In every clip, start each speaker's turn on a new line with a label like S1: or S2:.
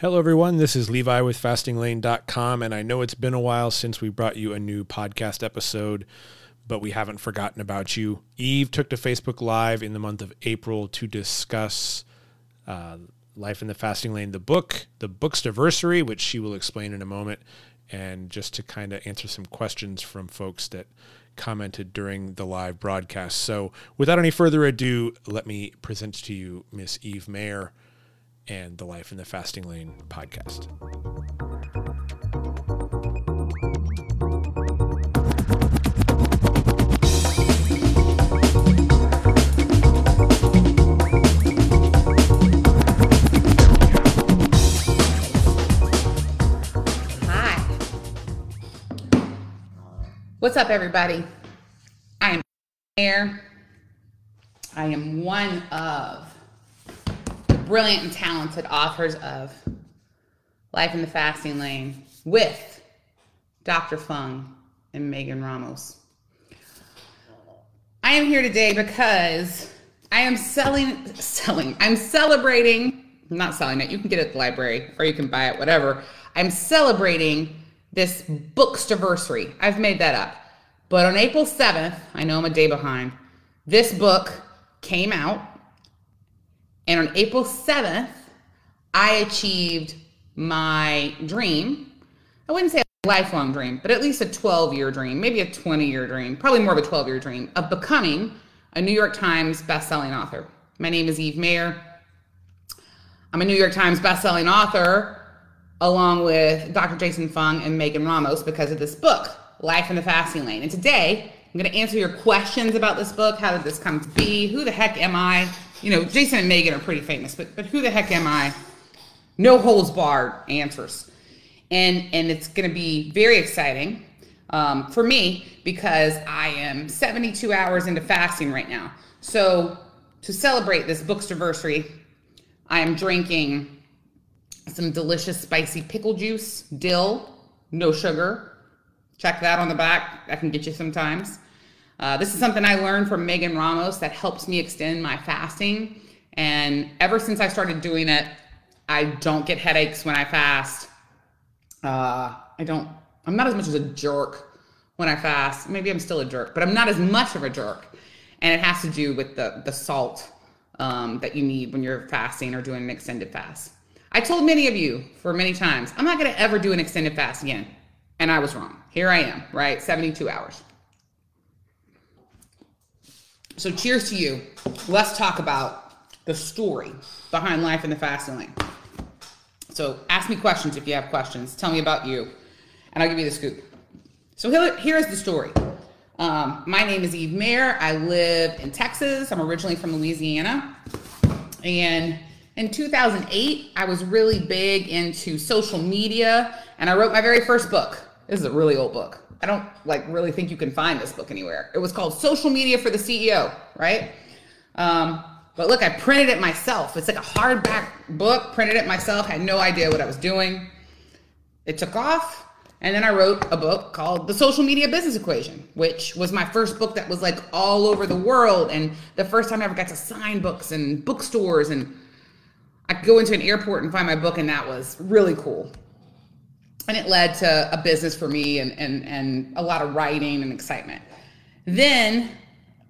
S1: Hello, everyone. This is Levi with fastinglane.com. And I know it's been a while since we brought you a new podcast episode, but we haven't forgotten about you. Eve took to Facebook Live in the month of April to discuss uh, Life in the Fasting Lane, the book, the book's diversity, which she will explain in a moment, and just to kind of answer some questions from folks that commented during the live broadcast. So, without any further ado, let me present to you Miss Eve Mayer and the Life in the Fasting Lane podcast.
S2: Hi. What's up, everybody? I am here. I am one of brilliant and talented authors of Life in the Fasting Lane with Dr. Fung and Megan Ramos. I am here today because I am selling, selling, I'm celebrating, I'm not selling it, you can get it at the library or you can buy it, whatever. I'm celebrating this book's anniversary. I've made that up. But on April 7th, I know I'm a day behind, this book came out. And on April 7th, I achieved my dream. I wouldn't say a lifelong dream, but at least a 12 year dream, maybe a 20 year dream, probably more of a 12 year dream of becoming a New York Times bestselling author. My name is Eve Mayer. I'm a New York Times bestselling author along with Dr. Jason Fung and Megan Ramos because of this book, Life in the Fasting Lane. And today, I'm going to answer your questions about this book. How did this come to be? Who the heck am I? You know, Jason and Megan are pretty famous, but but who the heck am I? No holds barred answers, and and it's going to be very exciting um, for me because I am 72 hours into fasting right now. So to celebrate this book's anniversary, I am drinking some delicious spicy pickle juice, dill, no sugar. Check that on the back. I can get you sometimes. Uh, this is something I learned from Megan Ramos that helps me extend my fasting. And ever since I started doing it, I don't get headaches when I fast. Uh, I don't, I'm not as much as a jerk when I fast. Maybe I'm still a jerk, but I'm not as much of a jerk. And it has to do with the, the salt um, that you need when you're fasting or doing an extended fast. I told many of you for many times, I'm not going to ever do an extended fast again. And I was wrong. Here I am, right? 72 hours. So, cheers to you. Let's talk about the story behind life in the fast lane. So, ask me questions if you have questions. Tell me about you, and I'll give you the scoop. So, here, here's the story. Um, my name is Eve Mayer. I live in Texas. I'm originally from Louisiana. And in 2008, I was really big into social media and I wrote my very first book. This is a really old book. I don't like really think you can find this book anywhere. It was called Social Media for the CEO, right? Um, but look, I printed it myself. It's like a hardback book, printed it myself, had no idea what I was doing. It took off. And then I wrote a book called The Social Media Business Equation, which was my first book that was like all over the world. And the first time I ever got to sign books and bookstores. And I could go into an airport and find my book, and that was really cool. And it led to a business for me and, and, and a lot of writing and excitement. Then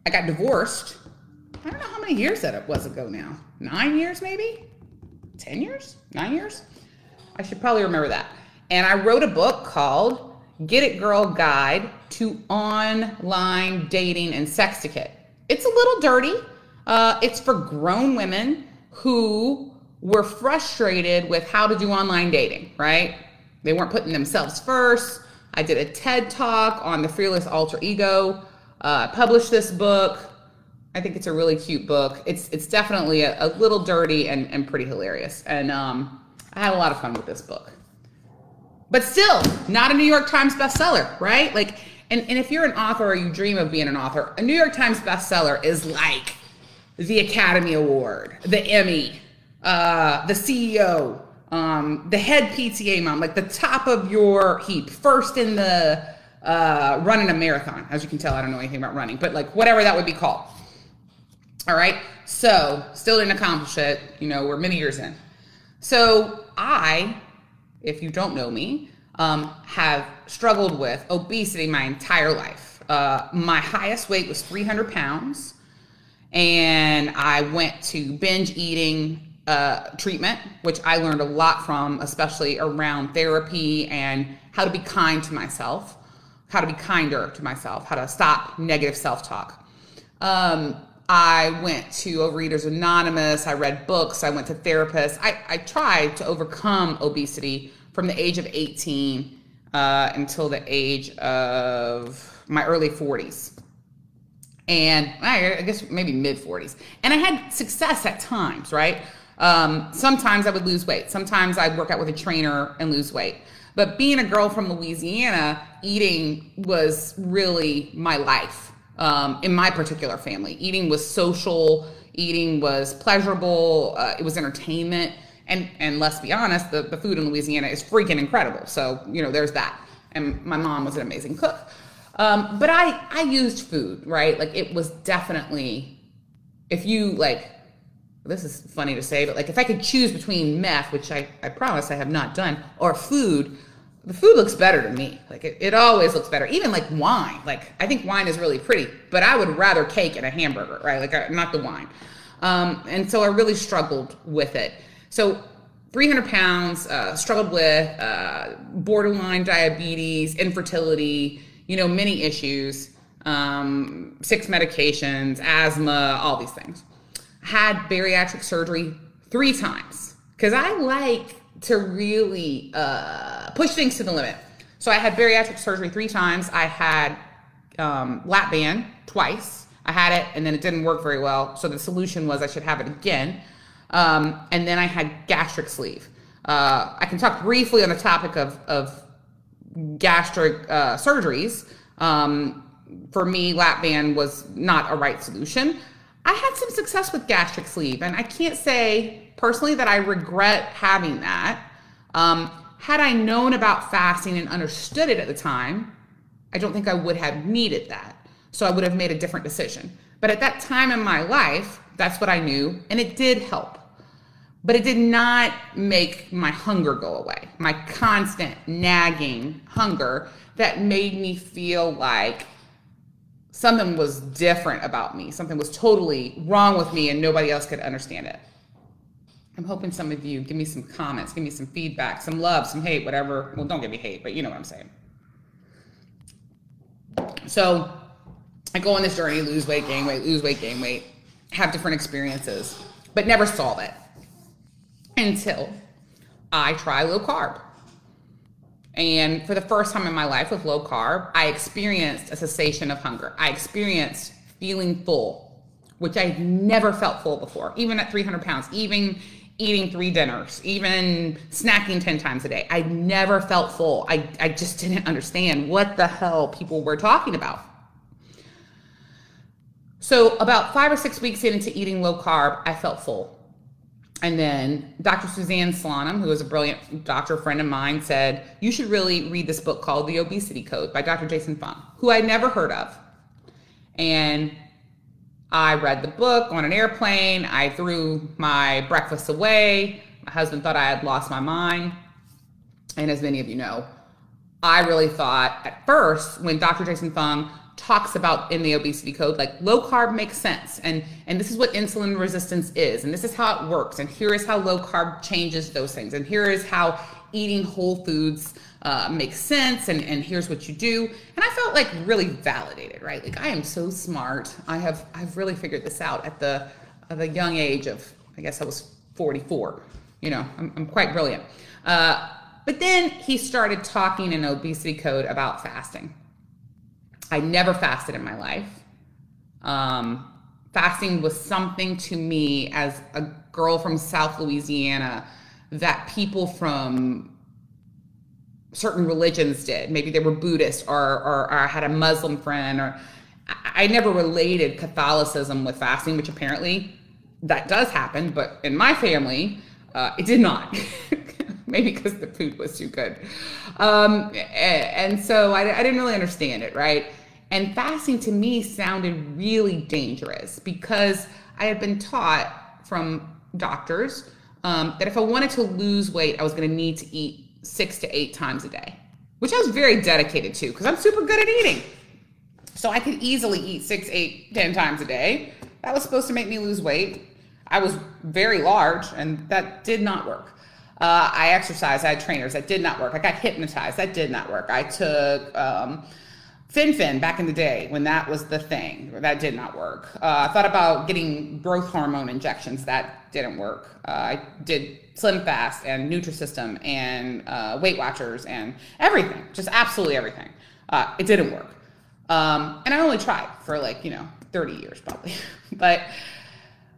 S2: I got divorced. I don't know how many years that was ago now. Nine years, maybe? 10 years? Nine years? I should probably remember that. And I wrote a book called Get It Girl Guide to Online Dating and Sex Etiquette. It's a little dirty. Uh, it's for grown women who were frustrated with how to do online dating, right? They weren't putting themselves first. I did a TED talk on the fearless alter ego. Uh, I published this book. I think it's a really cute book. It's it's definitely a, a little dirty and, and pretty hilarious. And um, I had a lot of fun with this book. But still, not a New York Times bestseller, right? Like, and, and if you're an author or you dream of being an author, a New York Times bestseller is like the Academy Award, the Emmy, uh, the CEO, um, the head PTA mom, like the top of your heap, first in the uh, running a marathon. As you can tell, I don't know anything about running, but like whatever that would be called. All right. So still didn't accomplish it. You know, we're many years in. So I, if you don't know me, um, have struggled with obesity my entire life. Uh, my highest weight was 300 pounds, and I went to binge eating uh, treatment, which I learned a lot from, especially around therapy and how to be kind to myself, how to be kinder to myself, how to stop negative self talk. Um, I went to Overeaters Anonymous. I read books. I went to therapists. I, I tried to overcome obesity from the age of 18 uh, until the age of my early 40s. And I guess maybe mid 40s. And I had success at times, right? Um, sometimes I would lose weight. Sometimes I'd work out with a trainer and lose weight. But being a girl from Louisiana, eating was really my life um, in my particular family. Eating was social, eating was pleasurable, uh, it was entertainment. And, and let's be honest, the, the food in Louisiana is freaking incredible. So, you know, there's that. And my mom was an amazing cook. Um, but I, I used food, right? Like it was definitely, if you like, this is funny to say, but like if I could choose between meth, which I, I promise I have not done, or food, the food looks better to me. Like it, it always looks better. Even like wine. Like I think wine is really pretty, but I would rather cake and a hamburger, right? Like uh, not the wine. Um, and so I really struggled with it. So 300 pounds, uh, struggled with uh, borderline diabetes, infertility, you know, many issues, um, six medications, asthma, all these things. Had bariatric surgery three times because I like to really uh, push things to the limit. So I had bariatric surgery three times. I had um, lap band twice. I had it and then it didn't work very well. So the solution was I should have it again. Um, and then I had gastric sleeve. Uh, I can talk briefly on the topic of, of gastric uh, surgeries. Um, for me, lap band was not a right solution. I had some success with gastric sleeve, and I can't say personally that I regret having that. Um, had I known about fasting and understood it at the time, I don't think I would have needed that. So I would have made a different decision. But at that time in my life, that's what I knew, and it did help. But it did not make my hunger go away, my constant nagging hunger that made me feel like something was different about me, something was totally wrong with me, and nobody else could understand it. I'm hoping some of you give me some comments, give me some feedback, some love, some hate, whatever. Well, don't give me hate, but you know what I'm saying. So I go on this journey, lose weight, gain weight, lose weight, gain weight, have different experiences, but never solve it until I try low carb. And for the first time in my life with low carb, I experienced a cessation of hunger. I experienced feeling full, which I never felt full before, even at 300 pounds, even eating three dinners, even snacking 10 times a day. I never felt full. I, I just didn't understand what the hell people were talking about. So, about five or six weeks into eating low carb, I felt full. And then Dr. Suzanne Slonim, who is a brilliant doctor friend of mine, said, You should really read this book called The Obesity Code by Dr. Jason Fung, who I'd never heard of. And I read the book on an airplane. I threw my breakfast away. My husband thought I had lost my mind. And as many of you know, I really thought at first when Dr. Jason Fung talks about in the obesity code like low carb makes sense. And and this is what insulin resistance is. And this is how it works. And here is how low carb changes those things. And here is how eating whole foods uh, makes sense. And and here's what you do. And i felt like really validated right? Like i am so smart. I have i've really figured this out at the at the young age of i guess i was 44 you know i'm, I'm quite brilliant. Uh, but then he started talking in obesity code about fasting I never fasted in my life. Um, fasting was something to me as a girl from South Louisiana that people from certain religions did. Maybe they were Buddhist or, or, or I had a Muslim friend or I, never related Catholicism with fasting, which apparently that does happen, but in my family, uh, it did not. Maybe because the food was too good. Um, and so I, I didn't really understand it, right? And fasting to me sounded really dangerous because I had been taught from doctors um, that if I wanted to lose weight, I was going to need to eat six to eight times a day, which I was very dedicated to because I'm super good at eating. So I could easily eat six, eight, ten times a day. That was supposed to make me lose weight. I was very large, and that did not work. Uh, I exercised. I had trainers. That did not work. I got hypnotized. That did not work. I took um, Fen-Phen back in the day when that was the thing. That did not work. Uh, I thought about getting growth hormone injections. That didn't work. Uh, I did Slim Fast and Nutrisystem and uh, Weight Watchers and everything. Just absolutely everything. Uh, it didn't work. Um, and I only tried for like, you know, 30 years probably. but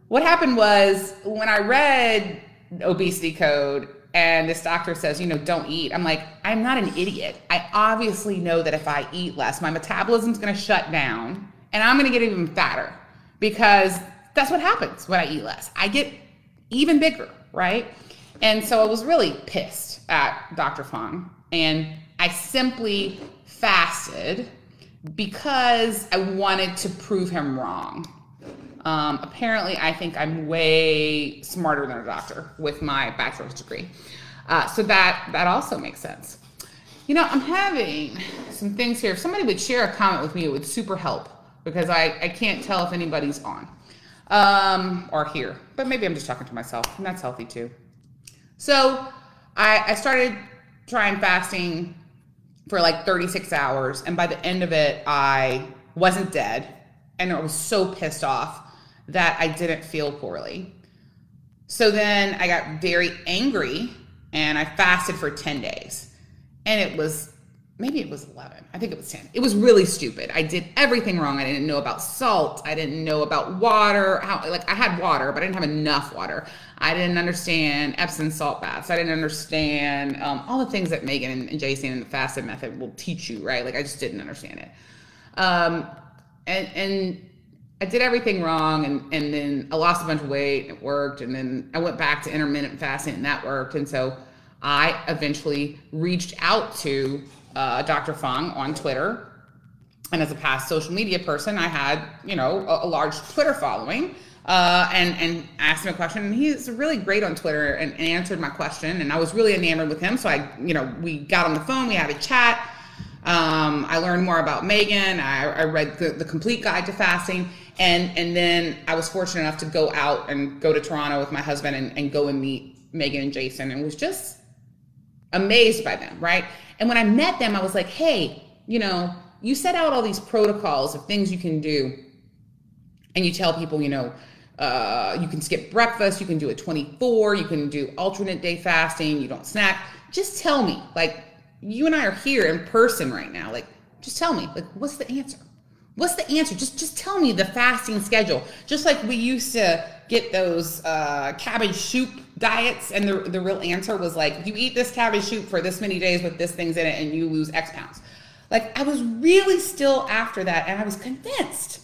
S2: what happened was when I read obesity code and this doctor says, you know, don't eat. I'm like, I'm not an idiot. I obviously know that if I eat less, my metabolism's going to shut down and I'm going to get even fatter because that's what happens when I eat less. I get even bigger, right? And so I was really pissed at Dr. Fung and I simply fasted because I wanted to prove him wrong. Um, apparently, I think I'm way smarter than a doctor with my bachelor's degree. Uh, so that that also makes sense. You know, I'm having some things here. If somebody would share a comment with me, it would super help because I, I can't tell if anybody's on um, or here. But maybe I'm just talking to myself, and that's healthy too. So I, I started trying fasting for like 36 hours, and by the end of it, I wasn't dead, and I was so pissed off that I didn't feel poorly. So then I got very angry and I fasted for 10 days. And it was maybe it was 11. I think it was 10. It was really stupid. I did everything wrong. I didn't know about salt. I didn't know about water. How like I had water, but I didn't have enough water. I didn't understand Epsom salt baths. I didn't understand um, all the things that Megan and, Jason and the Fasting Method will teach you, right? Like I just didn't understand it. Um, and and I did everything wrong and, and then I lost a bunch of weight. It worked. And then I went back to intermittent fasting and that worked. And so I eventually reached out to uh, Dr. Fung on Twitter. And as a past social media person, I had, you know, a, a large Twitter following. Uh, and and asked him a question, and he's really great on Twitter and, and answered my question, and I was really enamored with him. So I, you know, we got on the phone, we had a chat, um, I learned more about Megan. I, I read the, the, complete guide to fasting, and and then I was fortunate enough to go out and go to Toronto with my husband and, and go and meet Megan and Jason, and was just amazed by them, right? And when I met them, I was like, hey, you know, you set out all these protocols of things you can do, and you tell people, you know. Uh, you can skip breakfast. You can do a 24. You can do alternate day fasting. You don't snack. Just tell me, like, you and I are here in person right now. Like, just tell me, like, what's the answer? What's the answer? Just just tell me the fasting schedule. Just like we used to get those uh, cabbage soup diets, and the the real answer was like, you eat this cabbage soup for this many days with this things in it, and you lose X pounds. Like I was really still after that, and I was convinced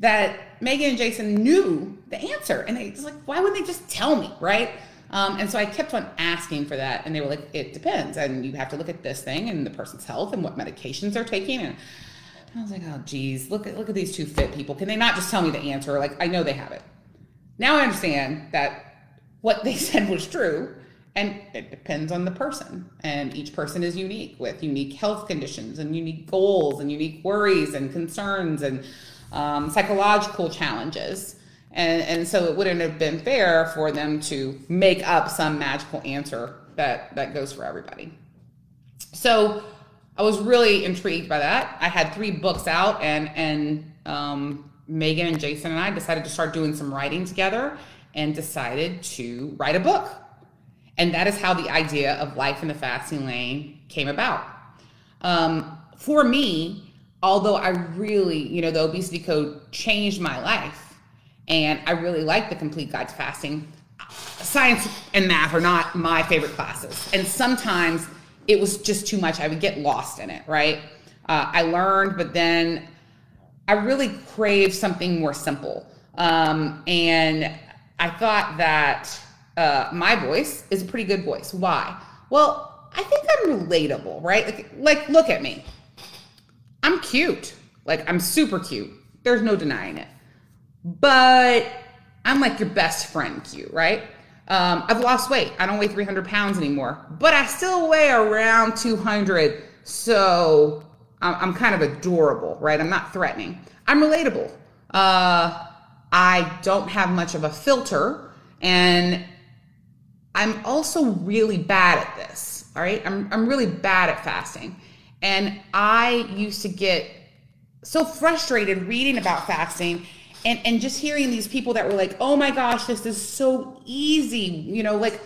S2: that Megan and Jason knew the answer, and they was like, why wouldn't they just tell me, right? Um, and so I kept on asking for that, and they were like, "It depends, and you have to look at this thing and the person's health and what medications they're taking." And I was like, "Oh, geez, look at look at these two fit people. Can they not just tell me the answer? Like, I know they have it. Now I understand that what they said was true, and it depends on the person, and each person is unique with unique health conditions and unique goals and unique worries and concerns and um, psychological challenges." And, and so it wouldn't have been fair for them to make up some magical answer that, that goes for everybody. So I was really intrigued by that. I had three books out, and, and um, Megan and Jason and I decided to start doing some writing together and decided to write a book. And that is how the idea of Life in the Fasting Lane came about. Um, for me, although I really, you know, the obesity code changed my life and I really like the complete guide to fasting. Science and math are not my favorite classes, and sometimes it was just too much. I would get lost in it, right? Uh, I learned, but then I really craved something more simple. Um, and I thought that uh, my voice is a pretty good voice. Why? Well, I think I'm relatable, right? Like, like, look at me. I'm cute. Like, I'm super cute. There's no denying it but I'm like your best friend cute, right? Um, I've lost weight. I don't weigh 300 pounds anymore, but I still weigh around 200. So I'm, kind of adorable, right? I'm not threatening. I'm relatable. Uh, I don't have much of a filter, and I'm also really bad at this. All right, I'm I'm really bad at fasting, and I used to get so frustrated reading about fasting and and just hearing these people that were like, "Oh my gosh, this is so easy," you know, like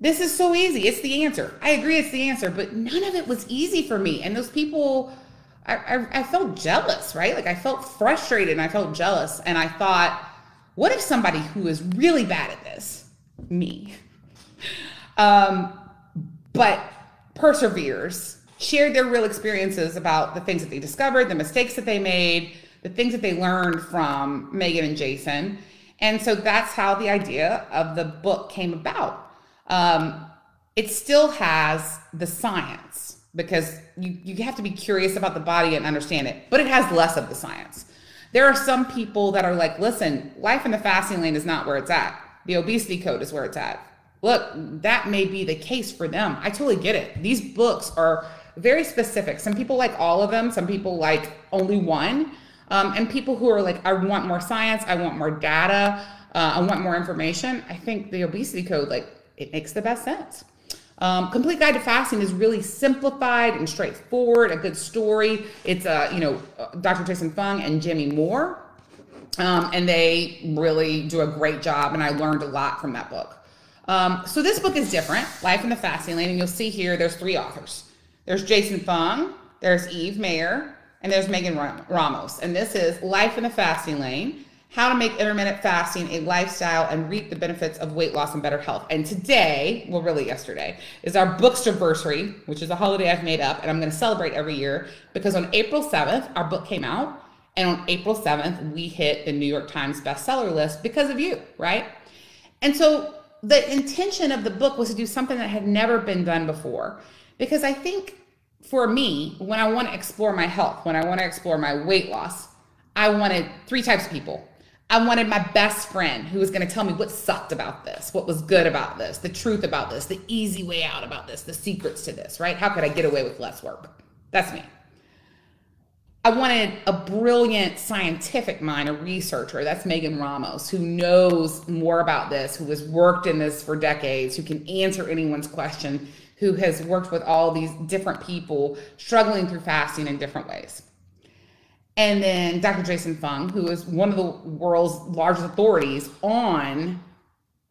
S2: this is so easy. It's the answer. I agree, it's the answer, but none of it was easy for me. And those people, I, I, I felt jealous, right? Like I felt frustrated and I felt jealous, and I thought, what if somebody who is really bad at this, me, um, but perseveres, shared their real experiences about the things that they discovered, the mistakes that they made the things that they learned from Megan and Jason. And so that's how the idea of the book came about. Um, it still has the science because you, you have to be curious about the body and understand it, but it has less of the science. There are some people that are like, listen, life in the fasting lane is not where it's at. The obesity code is where it's at. Look, that may be the case for them. I totally get it. These books are very specific. Some people like all of them, some people like only one. Um, and people who are like, I want more science, I want more data, uh, I want more information. I think the obesity code, like, it makes the best sense. Um, Complete Guide to Fasting is really simplified and straightforward, a good story. It's, uh, you know, uh, Dr. Jason Fung and Jimmy Moore. Um, and they really do a great job, and I learned a lot from that book. Um, so this book is different, Life in the Fasting Lane, and you'll see here there's three authors. There's Jason Fung, there's Eve Mayer, and there's Megan Ramos. And this is Life in the Fasting Lane How to Make Intermittent Fasting a Lifestyle and Reap the Benefits of Weight Loss and Better Health. And today, well, really yesterday, is our books anniversary, which is a holiday I've made up and I'm going to celebrate every year because on April 7th, our book came out. And on April 7th, we hit the New York Times bestseller list because of you, right? And so the intention of the book was to do something that had never been done before because I think for me, when I want to explore my health, when I want to explore my weight loss, I wanted three types of people. I wanted my best friend who was going to tell me what sucked about this, what was good about this, the truth about this, the easy way out about this, the secrets to this, right? How could I get away with less work? That's me. I wanted a brilliant scientific mind, a researcher. That's Megan Ramos, who knows more about this, who has worked in this for decades, who can answer anyone's question who has worked with all these different people struggling through fasting in different ways. And then Dr. Jason Fung, who is one of the world's largest authorities on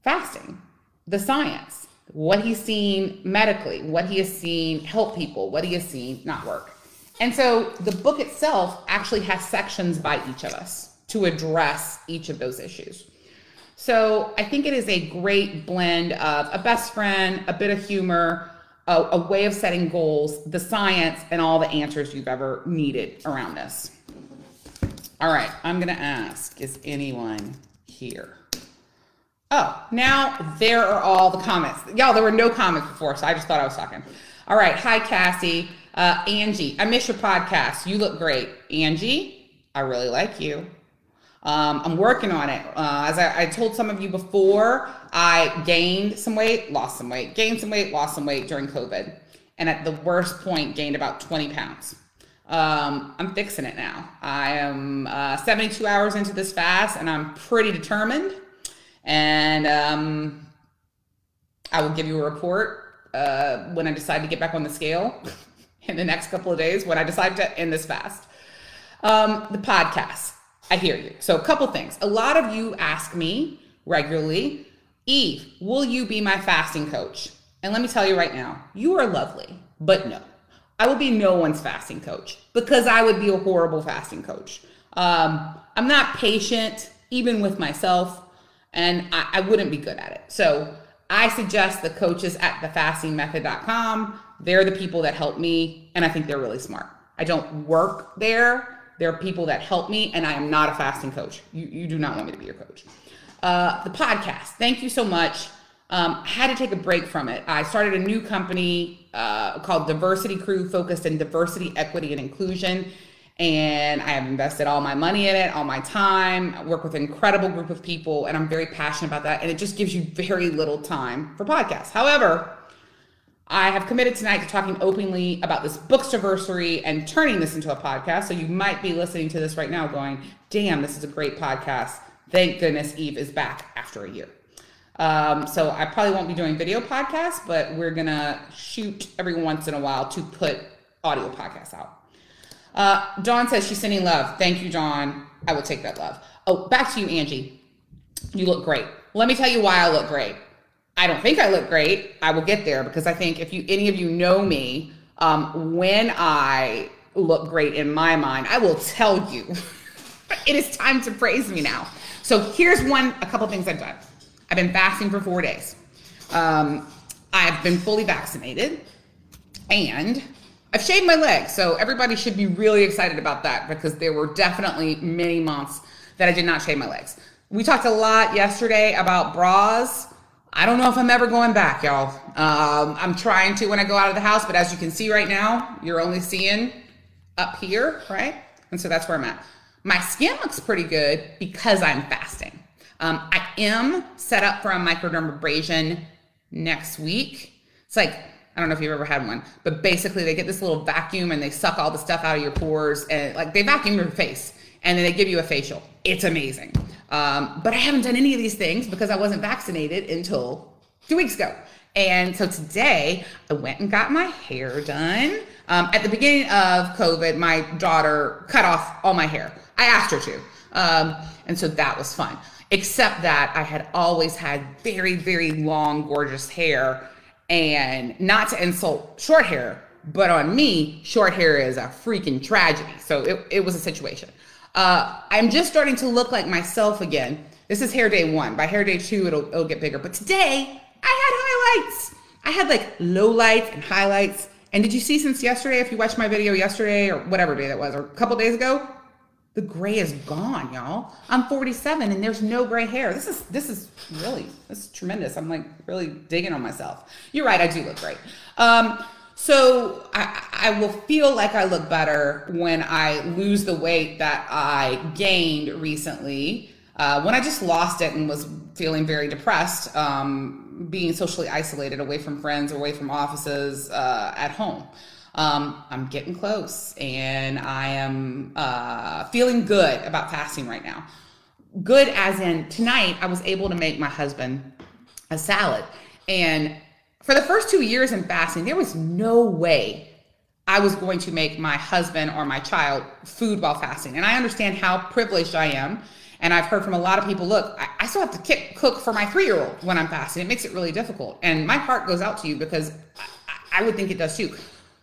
S2: fasting, the science, what he's seen medically, what he has seen help people, what he has seen not work. And so the book itself actually has sections by each of us to address each of those issues. So I think it is a great blend of a best friend, a bit of humor, a, a way of setting goals, the science, and all the answers you've ever needed around this. All right, I'm going to ask is anyone here? Oh, now there are all the comments. Y'all, there were no comments before, so I just thought I was talking. All right, hi, Cassie. Uh, Angie, I miss your podcast. You look great. Angie, I really like you. Um, I'm working on it. Uh, as I, I, told some of you before, I gained some weight, lost some weight, gained some weight, lost some weight during COVID. And at the worst point, gained about 20 pounds. Um, I'm fixing it now. I am uh, 72 hours into this fast and I'm pretty determined. And um, I will give you a report uh, when I decide to get back on the scale in the next couple of days when I decide to end this fast. Um, the podcast. I hear you. So, a couple things. A lot of you ask me regularly, Eve, will you be my fasting coach? And let me tell you right now, you are lovely, but no, I will be no one's fasting coach because I would be a horrible fasting coach. Um, I'm not patient, even with myself, and I, I wouldn't be good at it. So, I suggest the coaches at thefastingmethod.com. They're the people that help me, and I think they're really smart. I don't work there are people that help me, and I am not a fasting coach. You, you do not want me to be your coach. Uh, the podcast, thank you so much. Um, had to take a break from it. I started a new company uh, called Diversity Crew, focused in diversity, equity, and inclusion. and I have invested all my money in it, all my time. I work with an incredible group of people, and I'm very passionate about that. And it just gives you very little time for podcasts. However, I have committed tonight to talking openly about this bookstaversary and turning this into a podcast. So you might be listening to this right now going, damn, this is a great podcast. Thank goodness Eve is back after a year. Um, so I probably won't be doing video podcasts, but we're gonna shoot every once in a while to put audio podcasts out. Uh, Dawn says she's sending love. Thank you, Dawn. I will take that love. Oh, back to you, Angie. You look great. Let me tell you why I look great. I don't think I look great. I will get there because I think if you any of you know me, um, when I look great in my mind, I will tell you. it is time to praise me now. So here's one, a couple things I've done. I've been fasting for four days. Um, I've been fully vaccinated, and I've shaved my legs, so everybody should be really excited about that because there were definitely many months that I did not shave my legs. We talked a lot yesterday about bras. I don't know if I'm ever going back, y'all. Um, I'm trying to when I go out of the house, but as you can see right now, you're only seeing up here, right? And so that's where I'm at. My skin looks pretty good because I'm fasting. Um, I am set up for a microdermabrasion next week. It's like I don't know if you've ever had one, but basically they get this little vacuum and they suck all the stuff out of your pores and like they vacuum your face and then they give you a facial. It's amazing. Um, but I haven't done any of these things because I wasn't vaccinated until two weeks ago. And so today I went and got my hair done. Um, at the beginning of COVID, my daughter cut off all my hair. I asked her to. Um, and so that was fun. Except that I had always had very, very long, gorgeous hair and not to insult short hair, but on me, short hair is a freaking tragedy. So it, it was a situation. Uh, I'm just starting to look like myself again. This is hair day one. By hair day two, it'll, it'll get bigger. But today, I had highlights. I had like low lights and highlights. And did you see since yesterday, if you watched my video yesterday or whatever day that was, or a couple days ago, the gray is gone, y'all. I'm 47 and there's no gray hair. This is this is really this is tremendous. I'm like really digging on myself. You're right, I do look great. Um, so I, I will feel like I look better when I lose the weight that I gained recently. Uh, when I just lost it and was feeling very depressed, um, being socially isolated, away from friends, away from offices, uh, at home um, I'm getting close and I am uh, feeling good about fasting right now. Good as in tonight, I was able to make my husband a salad. And for the first two years in fasting, there was no way I was going to make my husband or my child food while fasting. And I understand how privileged I am. And I've heard from a lot of people look, I, I still have to cook for my three year old when I'm fasting. It makes it really difficult. And my heart goes out to you because I, I would think it does too.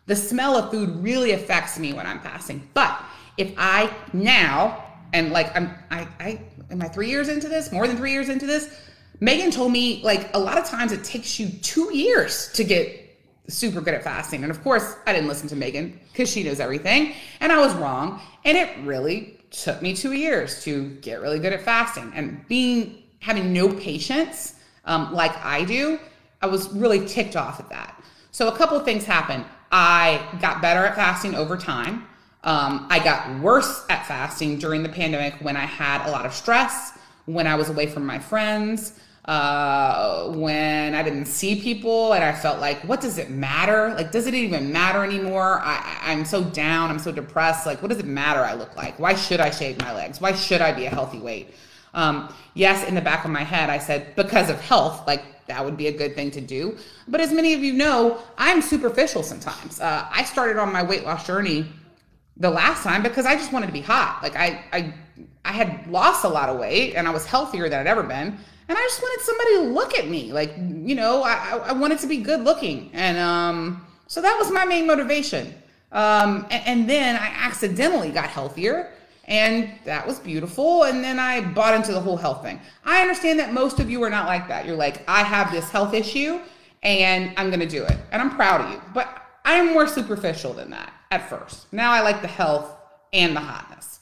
S2: The smell of food really affects me when I'm fasting. But if I now, and like I'm, I, I, am I three years into this? More than three years into this? Megan told me like a lot of times it takes you two years to get super good at fasting. And of course, I didn't listen to Megan because she knows everything. And I was wrong. And it really took me two years to get really good at fasting. And being, having no patience um, like I do, I was really ticked off at that. So a couple things happened. I got better at fasting over time. Um, I got worse at fasting during the pandemic when I had a lot of stress, when I was away from my friends, uh, when I didn't see people, and I felt like, what does it matter? Like, does it even matter anymore? I, I'm so down. I'm so depressed. Like, what does it matter? I look like? Why should I shave my legs? Why should I be a healthy weight? Um, yes, in the back of my head, I said, because of health, like that would be a good thing to do. But as many of you know, I'm superficial sometimes. Uh, I started on my weight loss journey the last time because I just wanted to be hot. Like I, I, I had lost a lot of weight and I was healthier than I'd ever been. And I just wanted somebody to look at me. Like, you know, I, I wanted to be good looking. And um, so that was my main motivation. Um, and, and then I accidentally got healthier and that was beautiful. And then I bought into the whole health thing. I understand that most of you are not like that. You're like, I have this health issue and I'm going to do it. And I'm proud of you. But I'm more superficial than that at first. Now I like the health and the hotness.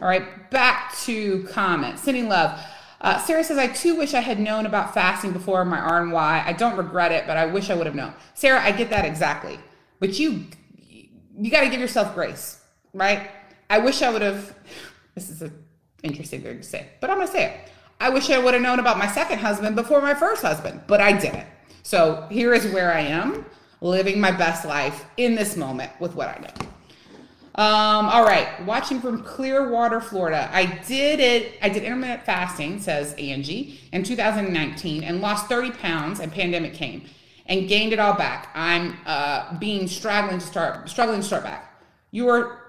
S2: All right, back to comments. Sending love. Uh, Sarah says, I too wish I had known about fasting before my RNY. I don't regret it, but I wish I would have known. Sarah, I get that exactly. But you, you got to give yourself grace, right? I wish I would have. This is an interesting thing to say, but I'm gonna say it. I wish I would have known about my second husband before my first husband, but I didn't. So here is where I am, living my best life in this moment with what I know. Um, all right, watching from Clearwater, Florida. I did it. I did intermittent fasting, says Angie, in 2019, and lost 30 pounds. And pandemic came, and gained it all back. I'm uh, being struggling to start, struggling to start back. You are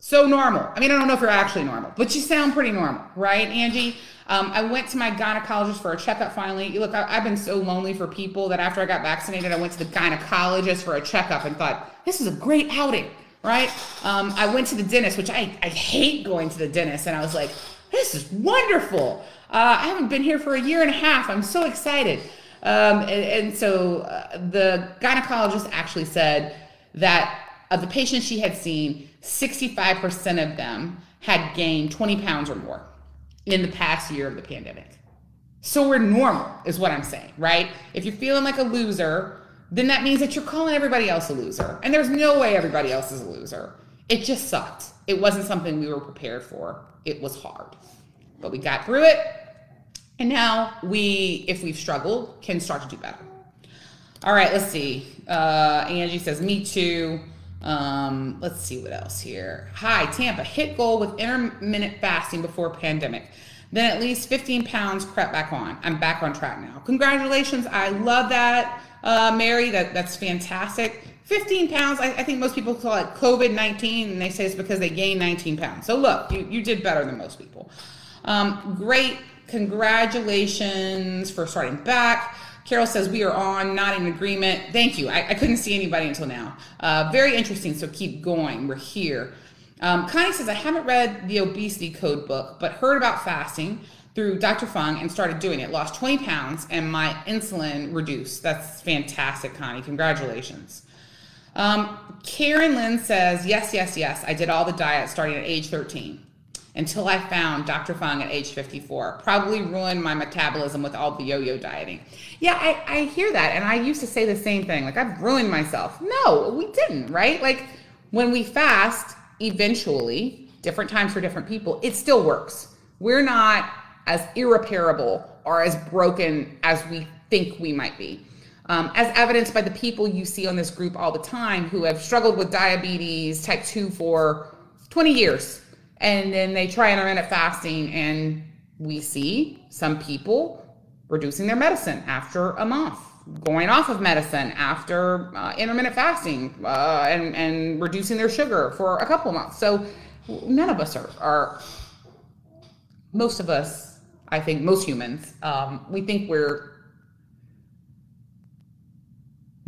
S2: so normal. I mean, I don't know if you're actually normal, but you sound pretty normal, right, Angie? Um, I went to my gynecologist for a checkup finally. Look, I, have been so lonely for people that after I got vaccinated, I went to the gynecologist for a checkup and thought, this is a great outing right? Um, I went to the dentist, which I, I hate going to the dentist, and I was like, this is wonderful. Uh, I haven't been here for a year and a half. I'm so excited. Um, and, and, so uh, the gynecologist actually said that of the patients she had seen, 65% of them had gained 20 pounds or more in the past year of the pandemic. So we're normal, is what I'm saying, right? If you're feeling like a loser, then that means that you're calling everybody else a loser. And there's no way everybody else is a loser. It just sucked. It wasn't something we were prepared for. It was hard. But we got through it. And now we, if we've struggled, can start to do better. All right, let's see. Uh, Angie says, Me too. Um, let's see what else here. Hi, Tampa. Hit goal with intermittent fasting before pandemic. Then at least 15 pounds crept back on. I'm back on track now. Congratulations. I love that uh, Mary. That that's fantastic. 15 pounds. I, I think most people call it COVID 19, and they say it's because they gained 19 pounds. So look, you you did better than most people. Um, great. Congratulations for starting back. Carol says we are on, not in agreement. Thank you. I, I couldn't see anybody until now. Uh, very interesting. So keep going. We're here. Um, Connie says I haven't read the obesity code book, but heard about fasting through Dr. Fung and started doing it. Lost 20 pounds and my insulin reduced. That's fantastic, Connie. Congratulations. Um, Karen Lynn says, Yes, yes, yes. I did all the diet starting at age 13 until I found Dr. Fung at age 54. Probably ruined my metabolism with all the yo yo dieting. Yeah, I, I hear that. And I used to say the same thing like, I've ruined myself. No, we didn't, right? Like, when we fast, eventually, different times for different people, it still works. We're not as irreparable or as broken as we think we might be. Um, as evidenced by the people you see on this group all the time who have struggled with diabetes type 2 for 20 years. And then they try intermittent fasting, and we see some people reducing their medicine after a month, going off of medicine after uh, intermittent fasting, uh, and, and reducing their sugar for a couple months. So none of us are, are most of us I think most humans, um, we think we're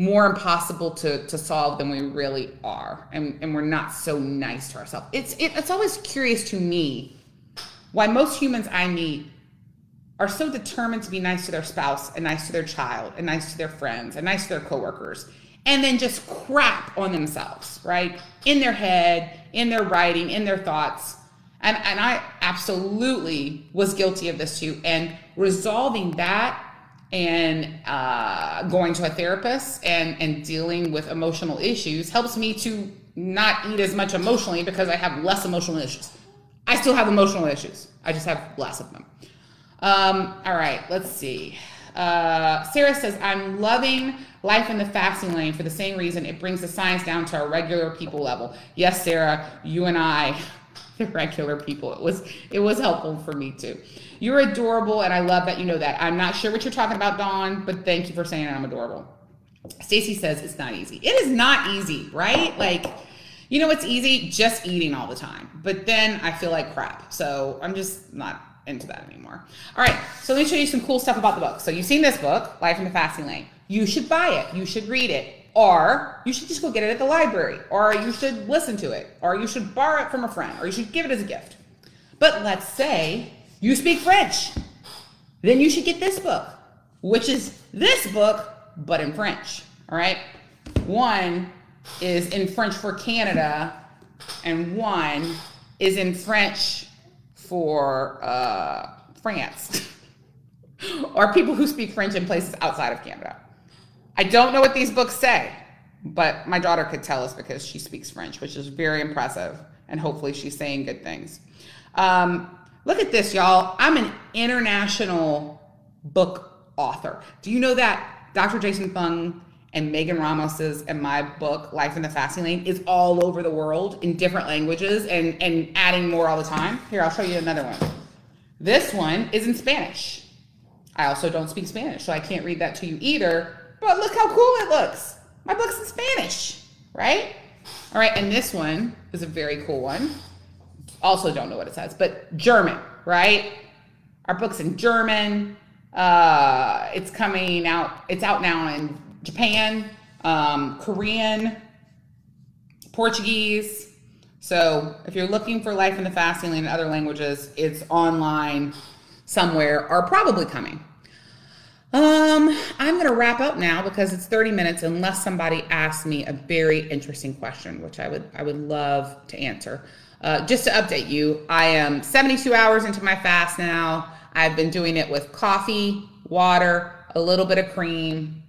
S2: more impossible to, to solve than we really are. And, and we're not so nice to ourselves. It's, it, it's always curious to me why most humans I meet are so determined to be nice to their spouse and nice to their child and nice to their friends and nice to their coworkers and then just crap on themselves, right? In their head, in their writing, in their thoughts. And, and I absolutely was guilty of this too. And resolving that and uh, going to a therapist and, and dealing with emotional issues helps me to not eat as much emotionally because I have less emotional issues. I still have emotional issues, I just have less of them. Um, all right, let's see. Uh, Sarah says, I'm loving life in the fasting lane for the same reason it brings the science down to a regular people level. Yes, Sarah, you and I the regular people. It was it was helpful for me too. You're adorable, and I love that you know that. I'm not sure what you're talking about, Dawn, but thank you for saying I'm adorable. Stacy says it's not easy. It is not easy, right? Like, you know, it's easy just eating all the time, but then I feel like crap. So I'm just not into that anymore. All right, so let me show you some cool stuff about the book. So you've seen this book, Life in the Fasting Lane. You should buy it. You should read it or you should just go get it at the library, or you should listen to it, or you should borrow it from a friend, or you should give it as a gift. But let's say you speak French. Then you should get this book, which is this book, but in French. All right. One is in French for Canada, and one is in French for uh, France, or people who speak French in places outside of Canada. I don't know what these books say, but my daughter could tell us because she speaks French, which is very impressive. and hopefully she's saying good things. Um, look at this, y'all. I'm an international book author. Do you know that Dr. Jason Fung and Megan Ramos's and my book Life in the Fasting Lane is all over the world in different languages and and adding more all the time. Here, I'll show you another one. This one is in Spanish. I also don't speak Spanish, so I can't read that to you either. But look how cool it looks. My book's in Spanish, right? All right, and this one is a very cool one. Also don't know what it says, but German, right? Our book's in German. Uh, it's coming out. It's out now in Japan, um, Korean, Portuguese. So if you're looking for Life in the Fasting Lane in other languages, it's online somewhere or probably coming. Um, I'm gonna wrap up now because it's 30 minutes unless somebody asks me a very interesting question, which I would I would love to answer. Uh, just to update you, I am 72 hours into my fast now. I've been doing it with coffee, water, a little bit of cream,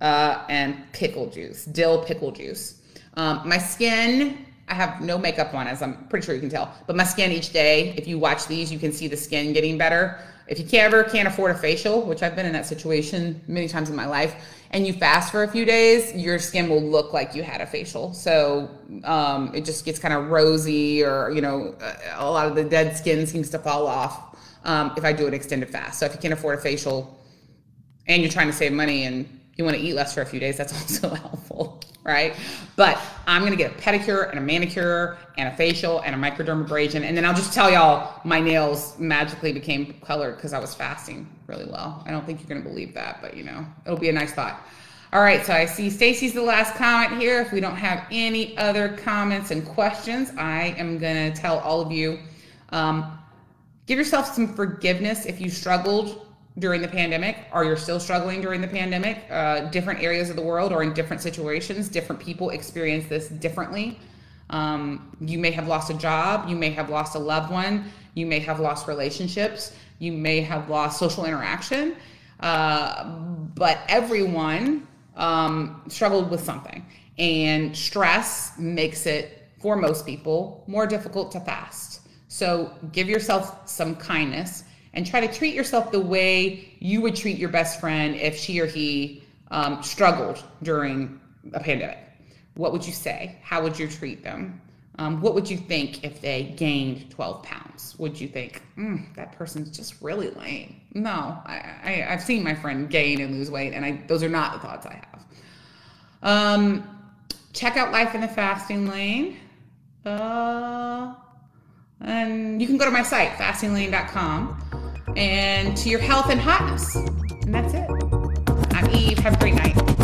S2: uh, and pickle juice, dill pickle juice. Um, my skin, I have no makeup on, as I'm pretty sure you can tell, but my skin each day, if you watch these, you can see the skin getting better. If you can't, ever can't afford a facial, which I've been in that situation many times in my life, and you fast for a few days, your skin will look like you had a facial. So um, it just gets kind of rosy, or you know, a lot of the dead skin seems to fall off um, if I do an extended fast. So if you can't afford a facial, and you're trying to save money and you want to eat less for a few days, that's also helpful, right? But I'm gonna get a pedicure and a manicure and a facial and a microdermabrasion, and then I'll just tell y'all my nails magically became colored because I was fasting really well. I don't think you're gonna believe that, but you know, it'll be a nice thought. All right, so I see Stacy's the last comment here. If we don't have any other comments and questions, I am gonna tell all of you um, give yourself some forgiveness if you struggled during the pandemic? Or you're still struggling during the pandemic? Uh, different areas of the world or in different situations. Different people experience this differently. Um, you may have lost a job. You may have lost a loved one. You may have lost relationships. You may have lost social interaction. Uh, but everyone um, struggled with something. And stress makes it for most people more difficult to fast. So give yourself some kindness and try to treat yourself the way you would treat your best friend if she or he um, struggled during a pandemic. What would you say? How would you treat them? Um, what would you think if they gained 12 pounds? Would you think, mm, that person's just really lame? No, I, I, have seen my friend gain and lose weight, and I, those are not the thoughts I have. Um, check out Life in the Fasting Lane. Uh, and you can go to my site, fastinglane.com, and to your health and hotness. And that's it. I'm Eve. Have a great night.